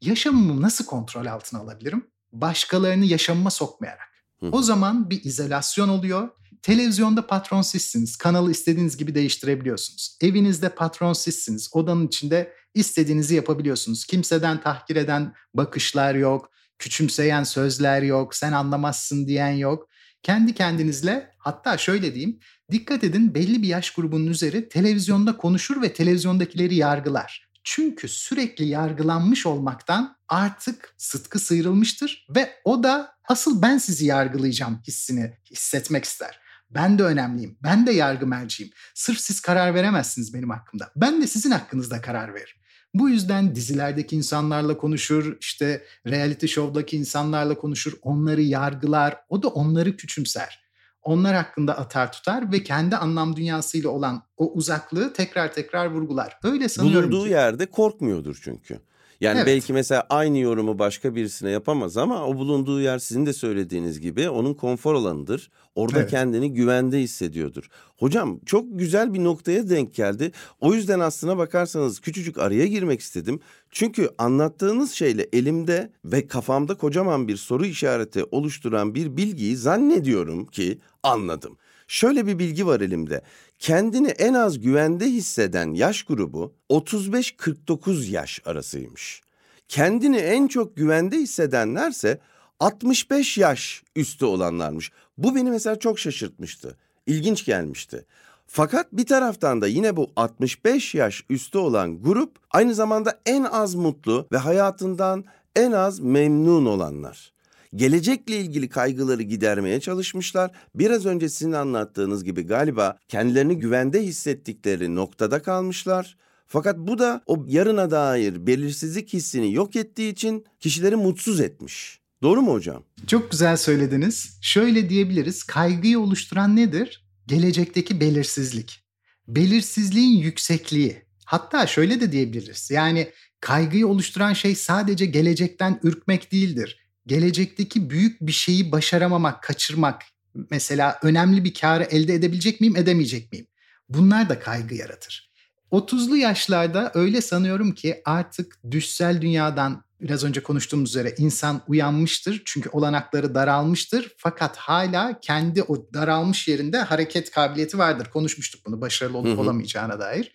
Yaşamımı nasıl kontrol altına alabilirim? başkalarını yaşamıma sokmayarak. O zaman bir izolasyon oluyor. Televizyonda patron sizsiniz. Kanalı istediğiniz gibi değiştirebiliyorsunuz. Evinizde patron sizsiniz. Odanın içinde istediğinizi yapabiliyorsunuz. Kimseden tahkir eden bakışlar yok. Küçümseyen sözler yok. Sen anlamazsın diyen yok. Kendi kendinizle hatta şöyle diyeyim. Dikkat edin belli bir yaş grubunun üzeri televizyonda konuşur ve televizyondakileri yargılar. Çünkü sürekli yargılanmış olmaktan artık sıtkı sıyrılmıştır ve o da asıl ben sizi yargılayacağım hissini hissetmek ister. Ben de önemliyim. Ben de yargı merciyim. Sırf siz karar veremezsiniz benim hakkımda. Ben de sizin hakkınızda karar veririm. Bu yüzden dizilerdeki insanlarla konuşur, işte reality show'daki insanlarla konuşur, onları yargılar, o da onları küçümser. Onlar hakkında atar tutar ve kendi anlam dünyasıyla olan o uzaklığı tekrar tekrar vurgular. Öyle sanıyorum Bulunduğu ki. yerde korkmuyordur çünkü. Yani Evet. belki mesela aynı yorumu başka birisine yapamaz ama o bulunduğu yer sizin de söylediğiniz gibi onun konfor alanıdır. Orada Evet. kendini güvende hissediyordur. Hocam çok güzel bir noktaya denk geldi. O yüzden aslına bakarsanız küçücük araya girmek istedim. Çünkü anlattığınız şeyle elimde ve kafamda kocaman bir soru işareti oluşturan bir bilgiyi zannediyorum ki anladım. Şöyle bir bilgi var elimde. Kendini en az güvende hisseden yaş grubu 35-49 yaş arasıymış. Kendini en çok güvende hissedenlerse 65 yaş üstü olanlarmış. Bu beni mesela çok şaşırtmıştı. İlginç gelmişti. Fakat bir taraftan da yine bu 65 yaş üstü olan grup aynı zamanda en az mutlu ve hayatından en az memnun olanlar. Gelecekle ilgili kaygıları gidermeye çalışmışlar. Biraz önce sizin anlattığınız gibi galiba kendilerini güvende hissettikleri noktada kalmışlar. Fakat bu da o yarına dair belirsizlik hissini yok ettiği için kişileri mutsuz etmiş. Doğru mu hocam? Çok güzel söylediniz. Şöyle diyebiliriz. Kaygıyı oluşturan nedir? Gelecekteki belirsizlik. Belirsizliğin yüksekliği. Hatta şöyle de diyebiliriz. Yani kaygıyı oluşturan şey sadece gelecekten ürkmek değildir. Gelecekteki büyük bir şeyi başaramamak, kaçırmak. Mesela önemli bir karı elde edebilecek miyim, edemeyecek miyim? Bunlar da kaygı yaratır. 30'lu yaşlarda öyle sanıyorum ki artık düşsel dünyadan biraz önce konuştuğumuz üzere insan uyanmıştır. Çünkü olanakları daralmıştır. Fakat hala kendi o daralmış yerinde hareket kabiliyeti vardır. Konuşmuştuk bunu başarılı olup Hı hı. olamayacağına dair.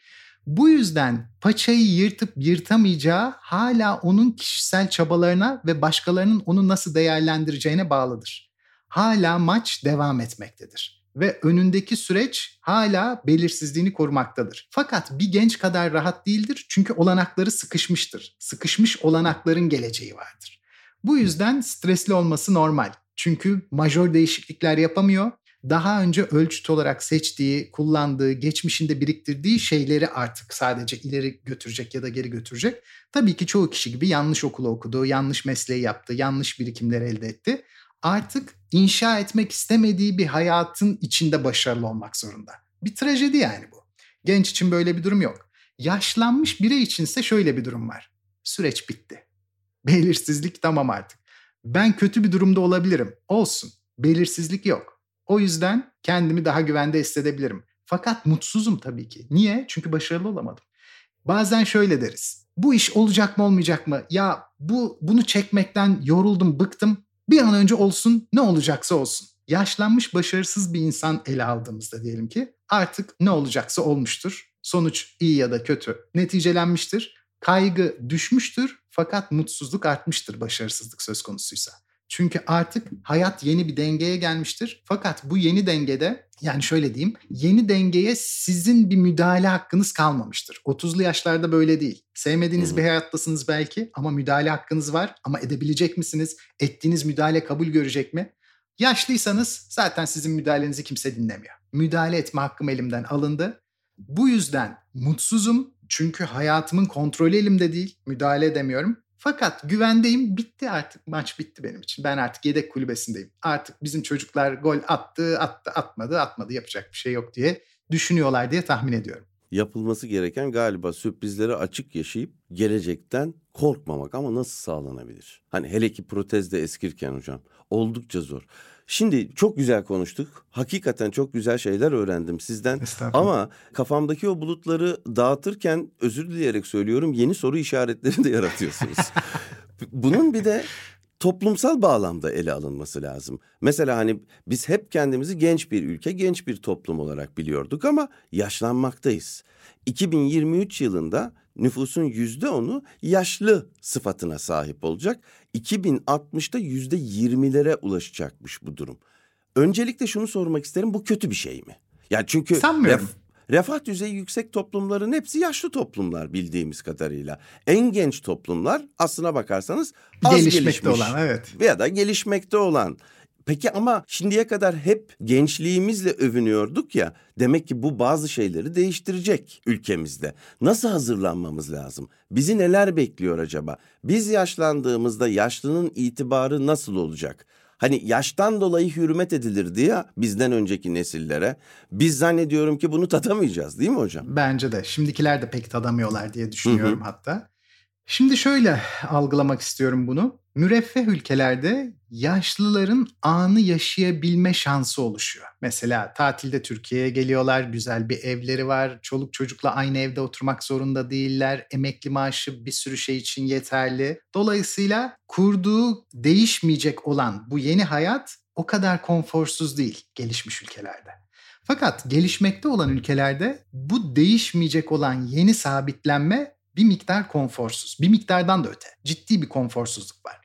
Bu yüzden paçayı yırtıp yırtamayacağı hala onun kişisel çabalarına ve başkalarının onu nasıl değerlendireceğine bağlıdır. Hala maç devam etmektedir ve önündeki süreç hala belirsizliğini korumaktadır. Fakat bir genç kadar rahat değildir çünkü olanakları sıkışmıştır. Sıkışmış olanakların geleceği vardır. Bu yüzden stresli olması normal. Çünkü majör değişiklikler yapamıyor. Daha önce ölçüt olarak seçtiği, kullandığı, geçmişinde biriktirdiği şeyleri artık sadece ileri götürecek ya da geri götürecek. Tabii ki çoğu kişi gibi yanlış okulu okudu, yanlış mesleği yaptı, yanlış birikimler elde etti. Artık inşa etmek istemediği bir hayatın içinde başarılı olmak zorunda. Bir trajedi yani bu. Genç için böyle bir durum yok. Yaşlanmış birey içinse şöyle bir durum var. Süreç bitti. *laughs* Belirsizlik tamam artık. Ben kötü bir durumda olabilirim. Olsun. Belirsizlik yok. O yüzden kendimi daha güvende hissedebilirim. Fakat mutsuzum tabii ki. Niye? Çünkü başarılı olamadım. Bazen şöyle deriz. Bu iş olacak mı olmayacak mı? Ya bu bunu çekmekten yoruldum, bıktım. Bir an önce olsun, ne olacaksa olsun. Yaşlanmış başarısız bir insan ele aldığımızda diyelim ki artık ne olacaksa olmuştur. Sonuç iyi ya da kötü neticelenmiştir. Kaygı düşmüştür fakat mutsuzluk artmıştır başarısızlık söz konusuysa. Çünkü artık hayat yeni bir dengeye gelmiştir. Fakat bu yeni dengede yani şöyle diyeyim yeni dengeye sizin bir müdahale hakkınız kalmamıştır. 30'lu yaşlarda böyle değil. Sevmediğiniz bir hayattasınız belki ama müdahale hakkınız var. Ama edebilecek misiniz? Ettiğiniz müdahale kabul görecek mi? Yaşlıysanız zaten sizin müdahalenizi kimse dinlemiyor. Müdahale etme hakkım elimden alındı. Bu yüzden mutsuzum çünkü hayatımın kontrolü elimde değil. Müdahale edemiyorum. Fakat güvendeyim. Bitti artık. Maç bitti benim için. Ben artık yedek kulübesindeyim. Artık bizim çocuklar gol attı, attı, atmadı, atmadı. Yapacak bir şey yok diye düşünüyorlar diye tahmin ediyorum. Yapılması gereken galiba sürprizlere açık yaşayıp gelecekten korkmamak ama nasıl sağlanabilir? Hani hele ki protez de eskirken hocam oldukça zor. Şimdi çok güzel konuştuk. Hakikaten çok güzel şeyler öğrendim sizden. Ama kafamdaki o bulutları dağıtırken özür dileyerek söylüyorum yeni soru işaretleri de yaratıyorsunuz. *laughs* Bunun bir de toplumsal bağlamda ele alınması lazım. Mesela hani biz hep kendimizi genç bir ülke, genç bir toplum olarak biliyorduk ama yaşlanmaktayız. 2023 yılında nüfusun yüzde onu yaşlı sıfatına sahip olacak. 2060'da yüzde yirmilere ulaşacakmış bu durum. Öncelikle şunu sormak isterim bu kötü bir şey mi? Yani çünkü Sanmıyorum. ref- refah düzeyi yüksek toplumların hepsi yaşlı toplumlar bildiğimiz kadarıyla. En genç toplumlar aslına bakarsanız az Gelişmekte gelişmiş olan evet. veya da gelişmekte olan. Peki ama şimdiye kadar hep gençliğimizle övünüyorduk ya. Demek ki bu bazı şeyleri değiştirecek ülkemizde. Nasıl hazırlanmamız lazım? Bizi neler bekliyor acaba? Biz yaşlandığımızda yaşlının itibarı nasıl olacak? Hani yaştan dolayı hürmet edilirdi ya bizden önceki nesillere. Biz zannediyorum ki bunu tadamayacağız değil mi hocam? Bence de. Şimdikiler de pek tadamıyorlar diye düşünüyorum hı hı. hatta. Şimdi şöyle algılamak istiyorum bunu. Müreffeh ülkelerde yaşlıların anı yaşayabilme şansı oluşuyor. Mesela tatilde Türkiye'ye geliyorlar, güzel bir evleri var, çoluk çocukla aynı evde oturmak zorunda değiller, emekli maaşı bir sürü şey için yeterli. Dolayısıyla kurduğu değişmeyecek olan bu yeni hayat o kadar konforsuz değil gelişmiş ülkelerde. Fakat gelişmekte olan ülkelerde bu değişmeyecek olan yeni sabitlenme bir miktar konforsuz. Bir miktardan da öte. Ciddi bir konforsuzluk var.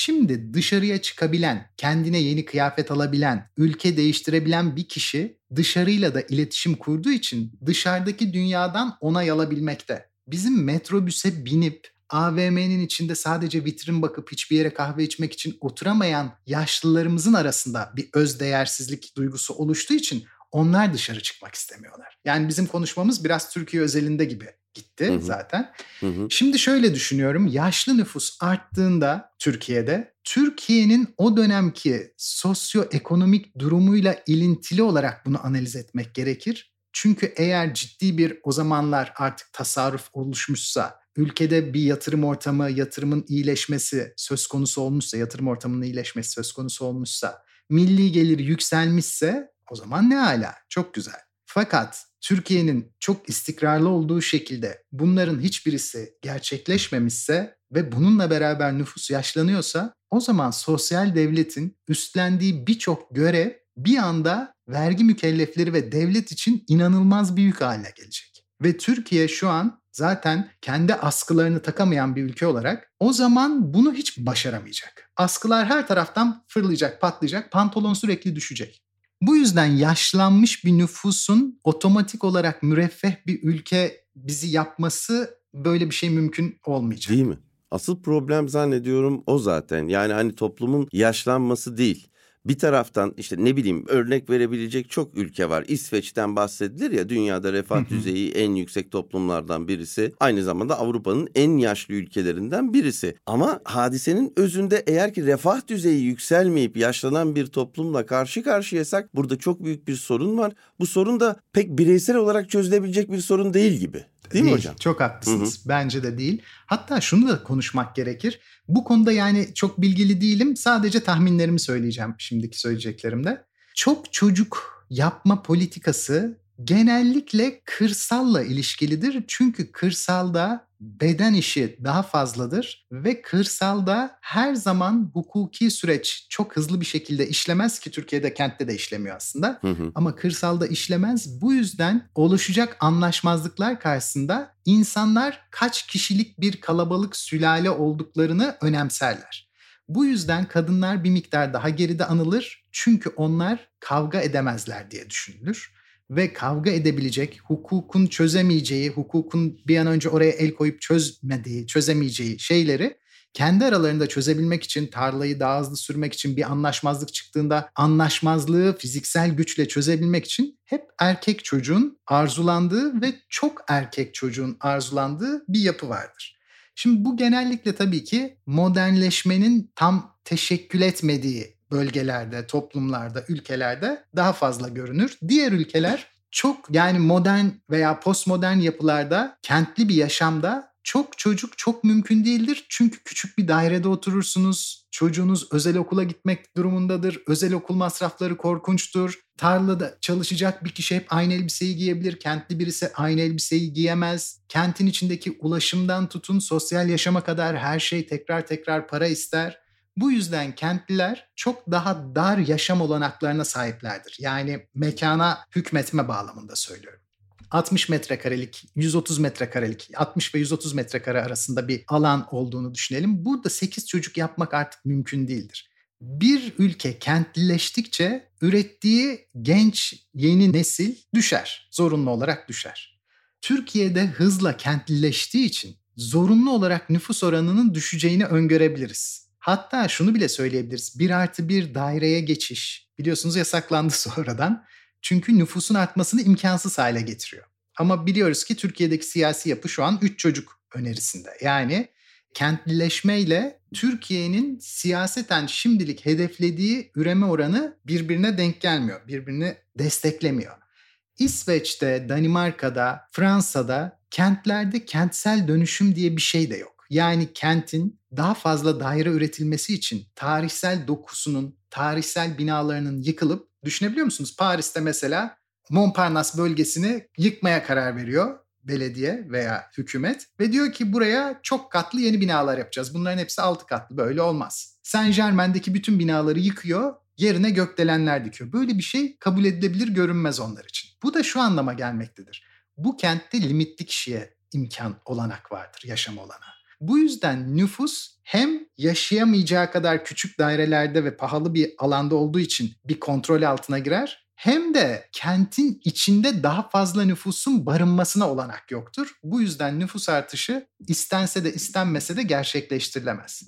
Şimdi dışarıya çıkabilen, kendine yeni kıyafet alabilen, ülke değiştirebilen bir kişi dışarıyla da iletişim kurduğu için dışarıdaki dünyadan onay alabilmekte. Bizim metrobüse binip AVM'nin içinde sadece vitrin bakıp hiçbir yere kahve içmek için oturamayan yaşlılarımızın arasında bir öz değersizlik duygusu oluştuğu için onlar dışarı çıkmak istemiyorlar. Yani bizim konuşmamız biraz Türkiye özelinde gibi gitti hı hı. zaten. Hı hı. Şimdi şöyle düşünüyorum. Yaşlı nüfus arttığında Türkiye'de Türkiye'nin o dönemki sosyoekonomik durumuyla ilintili olarak bunu analiz etmek gerekir. Çünkü eğer ciddi bir o zamanlar artık tasarruf oluşmuşsa, ülkede bir yatırım ortamı, yatırımın iyileşmesi söz konusu olmuşsa, yatırım ortamının iyileşmesi söz konusu olmuşsa, milli gelir yükselmişse o zaman ne hala çok güzel. Fakat Türkiye'nin çok istikrarlı olduğu şekilde bunların hiçbirisi gerçekleşmemişse ve bununla beraber nüfus yaşlanıyorsa o zaman sosyal devletin üstlendiği birçok görev bir anda vergi mükellefleri ve devlet için inanılmaz büyük hale gelecek. Ve Türkiye şu an zaten kendi askılarını takamayan bir ülke olarak o zaman bunu hiç başaramayacak. Askılar her taraftan fırlayacak, patlayacak, pantolon sürekli düşecek. Bu yüzden yaşlanmış bir nüfusun otomatik olarak müreffeh bir ülke bizi yapması böyle bir şey mümkün olmayacak. Değil mi? Asıl problem zannediyorum o zaten. Yani hani toplumun yaşlanması değil bir taraftan işte ne bileyim örnek verebilecek çok ülke var. İsveç'ten bahsedilir ya dünyada refah düzeyi en yüksek toplumlardan birisi. Aynı zamanda Avrupa'nın en yaşlı ülkelerinden birisi. Ama hadisenin özünde eğer ki refah düzeyi yükselmeyip yaşlanan bir toplumla karşı karşıyasak burada çok büyük bir sorun var. Bu sorun da pek bireysel olarak çözülebilecek bir sorun değil gibi. Değil, değil mi hocam? Çok haklısınız. Hı hı. Bence de değil. Hatta şunu da konuşmak gerekir. Bu konuda yani çok bilgili değilim. Sadece tahminlerimi söyleyeceğim şimdiki söyleyeceklerimde. Çok çocuk yapma politikası genellikle kırsalla ilişkilidir. Çünkü kırsalda beden işi daha fazladır ve kırsalda her zaman hukuki süreç çok hızlı bir şekilde işlemez ki Türkiye'de kentte de işlemiyor aslında. Hı hı. Ama kırsalda işlemez. Bu yüzden oluşacak anlaşmazlıklar karşısında insanlar kaç kişilik bir kalabalık sülale olduklarını önemserler. Bu yüzden kadınlar bir miktar daha geride anılır çünkü onlar kavga edemezler diye düşünülür ve kavga edebilecek, hukukun çözemeyeceği, hukukun bir an önce oraya el koyup çözmediği, çözemeyeceği şeyleri kendi aralarında çözebilmek için, tarlayı daha hızlı sürmek için bir anlaşmazlık çıktığında anlaşmazlığı fiziksel güçle çözebilmek için hep erkek çocuğun arzulandığı ve çok erkek çocuğun arzulandığı bir yapı vardır. Şimdi bu genellikle tabii ki modernleşmenin tam teşekkül etmediği bölgelerde, toplumlarda, ülkelerde daha fazla görünür. Diğer ülkeler çok yani modern veya postmodern yapılarda kentli bir yaşamda çok çocuk çok mümkün değildir. Çünkü küçük bir dairede oturursunuz. Çocuğunuz özel okula gitmek durumundadır. Özel okul masrafları korkunçtur. Tarlada çalışacak bir kişi hep aynı elbiseyi giyebilir. Kentli birisi aynı elbiseyi giyemez. Kentin içindeki ulaşımdan tutun sosyal yaşama kadar her şey tekrar tekrar para ister. Bu yüzden kentliler çok daha dar yaşam olanaklarına sahiplerdir. Yani mekana hükmetme bağlamında söylüyorum. 60 metrekarelik, 130 metrekarelik, 60 ve 130 metrekare arasında bir alan olduğunu düşünelim. Burada 8 çocuk yapmak artık mümkün değildir. Bir ülke kentlileştikçe ürettiği genç yeni nesil düşer. Zorunlu olarak düşer. Türkiye'de hızla kentlileştiği için zorunlu olarak nüfus oranının düşeceğini öngörebiliriz. Hatta şunu bile söyleyebiliriz. Bir artı bir daireye geçiş biliyorsunuz yasaklandı *laughs* sonradan. Çünkü nüfusun artmasını imkansız hale getiriyor. Ama biliyoruz ki Türkiye'deki siyasi yapı şu an 3 çocuk önerisinde. Yani kentlileşmeyle Türkiye'nin siyaseten şimdilik hedeflediği üreme oranı birbirine denk gelmiyor. Birbirini desteklemiyor. İsveç'te, Danimarka'da, Fransa'da kentlerde kentsel dönüşüm diye bir şey de yok. Yani kentin daha fazla daire üretilmesi için tarihsel dokusunun, tarihsel binalarının yıkılıp düşünebiliyor musunuz? Paris'te mesela Montparnasse bölgesini yıkmaya karar veriyor belediye veya hükümet ve diyor ki buraya çok katlı yeni binalar yapacağız. Bunların hepsi altı katlı böyle olmaz. Saint Germain'deki bütün binaları yıkıyor yerine gökdelenler dikiyor. Böyle bir şey kabul edilebilir görünmez onlar için. Bu da şu anlama gelmektedir. Bu kentte limitli kişiye imkan olanak vardır, yaşam olanağı. Bu yüzden nüfus hem yaşayamayacağı kadar küçük dairelerde ve pahalı bir alanda olduğu için bir kontrol altına girer hem de kentin içinde daha fazla nüfusun barınmasına olanak yoktur. Bu yüzden nüfus artışı istense de istenmese de gerçekleştirilemez.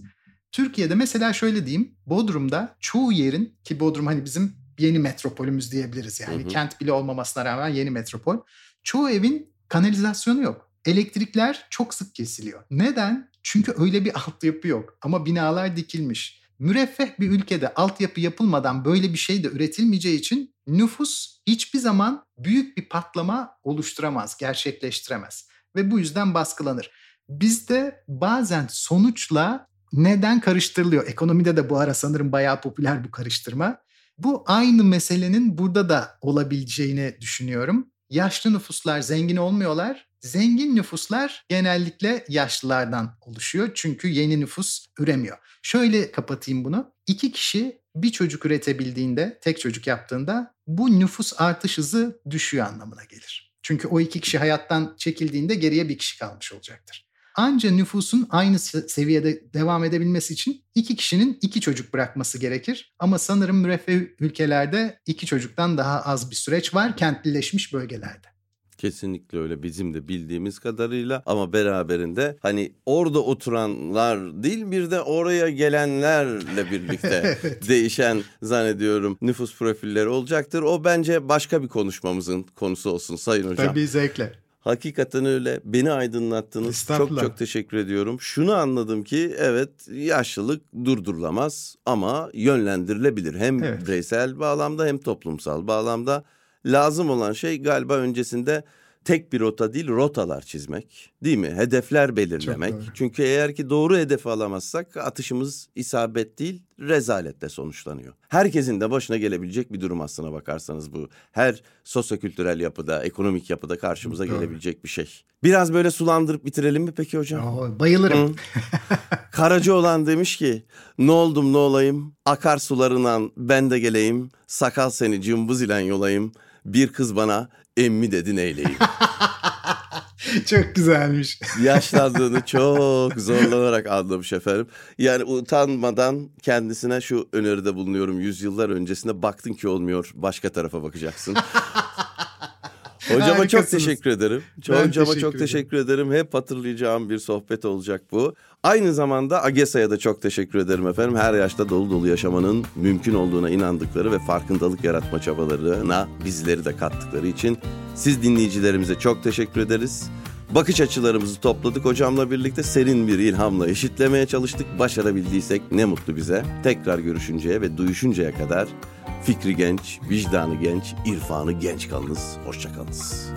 Türkiye'de mesela şöyle diyeyim, Bodrum'da çoğu yerin ki Bodrum hani bizim yeni metropolümüz diyebiliriz yani hı hı. kent bile olmamasına rağmen yeni metropol. Çoğu evin kanalizasyonu yok. Elektrikler çok sık kesiliyor. Neden? Çünkü öyle bir *laughs* altyapı yok ama binalar dikilmiş. Müreffeh bir ülkede altyapı yapılmadan böyle bir şey de üretilmeyeceği için nüfus hiçbir zaman büyük bir patlama oluşturamaz, gerçekleştiremez ve bu yüzden baskılanır. Bizde bazen sonuçla neden karıştırılıyor? Ekonomide de bu ara sanırım bayağı popüler bu karıştırma. Bu aynı meselenin burada da olabileceğini düşünüyorum. Yaşlı nüfuslar zengin olmuyorlar. Zengin nüfuslar genellikle yaşlılardan oluşuyor. Çünkü yeni nüfus üremiyor. Şöyle kapatayım bunu. İki kişi bir çocuk üretebildiğinde, tek çocuk yaptığında bu nüfus artış hızı düşüyor anlamına gelir. Çünkü o iki kişi hayattan çekildiğinde geriye bir kişi kalmış olacaktır. Anca nüfusun aynı seviyede devam edebilmesi için iki kişinin iki çocuk bırakması gerekir. Ama sanırım müreffeh ülkelerde iki çocuktan daha az bir süreç var kentlileşmiş bölgelerde. Kesinlikle öyle bizim de bildiğimiz kadarıyla ama beraberinde hani orada oturanlar değil bir de oraya gelenlerle birlikte *laughs* evet. değişen zannediyorum nüfus profilleri olacaktır. O bence başka bir konuşmamızın konusu olsun Sayın Hocam. Tabii zevkle. Hakikaten öyle. Beni aydınlattınız. Çok çok teşekkür ediyorum. Şunu anladım ki evet yaşlılık durdurulamaz ama yönlendirilebilir. Hem evet. bireysel bağlamda hem toplumsal bağlamda lazım olan şey galiba öncesinde tek bir rota değil rotalar çizmek değil mi? Hedefler belirlemek. Çünkü eğer ki doğru hedefi alamazsak atışımız isabet değil rezaletle sonuçlanıyor. Herkesin de başına gelebilecek bir durum aslına bakarsanız bu. Her sosyokültürel yapıda, ekonomik yapıda karşımıza Doğru. gelebilecek bir şey. Biraz böyle sulandırıp bitirelim mi peki hocam? Oo, bayılırım. *laughs* Karacı olan demiş ki ne oldum ne olayım akar sularından ben de geleyim sakal seni cımbız ile yolayım bir kız bana emmi dedi neyleyim. *laughs* çok güzelmiş. Yaşlandığını *laughs* çok zorlanarak anlamış efendim. Yani utanmadan kendisine şu öneride bulunuyorum. Yüzyıllar öncesinde baktın ki olmuyor başka tarafa bakacaksın. *laughs* *laughs* Hocama çok teşekkür ederim. Ben Hocama teşekkür çok ederim. teşekkür ederim. Hep hatırlayacağım bir sohbet olacak bu. Aynı zamanda Agesa'ya da çok teşekkür ederim efendim. Her yaşta dolu dolu yaşamanın mümkün olduğuna inandıkları ve farkındalık yaratma çabalarına bizleri de kattıkları için siz dinleyicilerimize çok teşekkür ederiz. Bakış açılarımızı topladık hocamla birlikte serin bir ilhamla eşitlemeye çalıştık. Başarabildiysek ne mutlu bize. Tekrar görüşünceye ve duyuşuncaya kadar fikri genç, vicdanı genç, irfanı genç kalınız. Hoşçakalınız.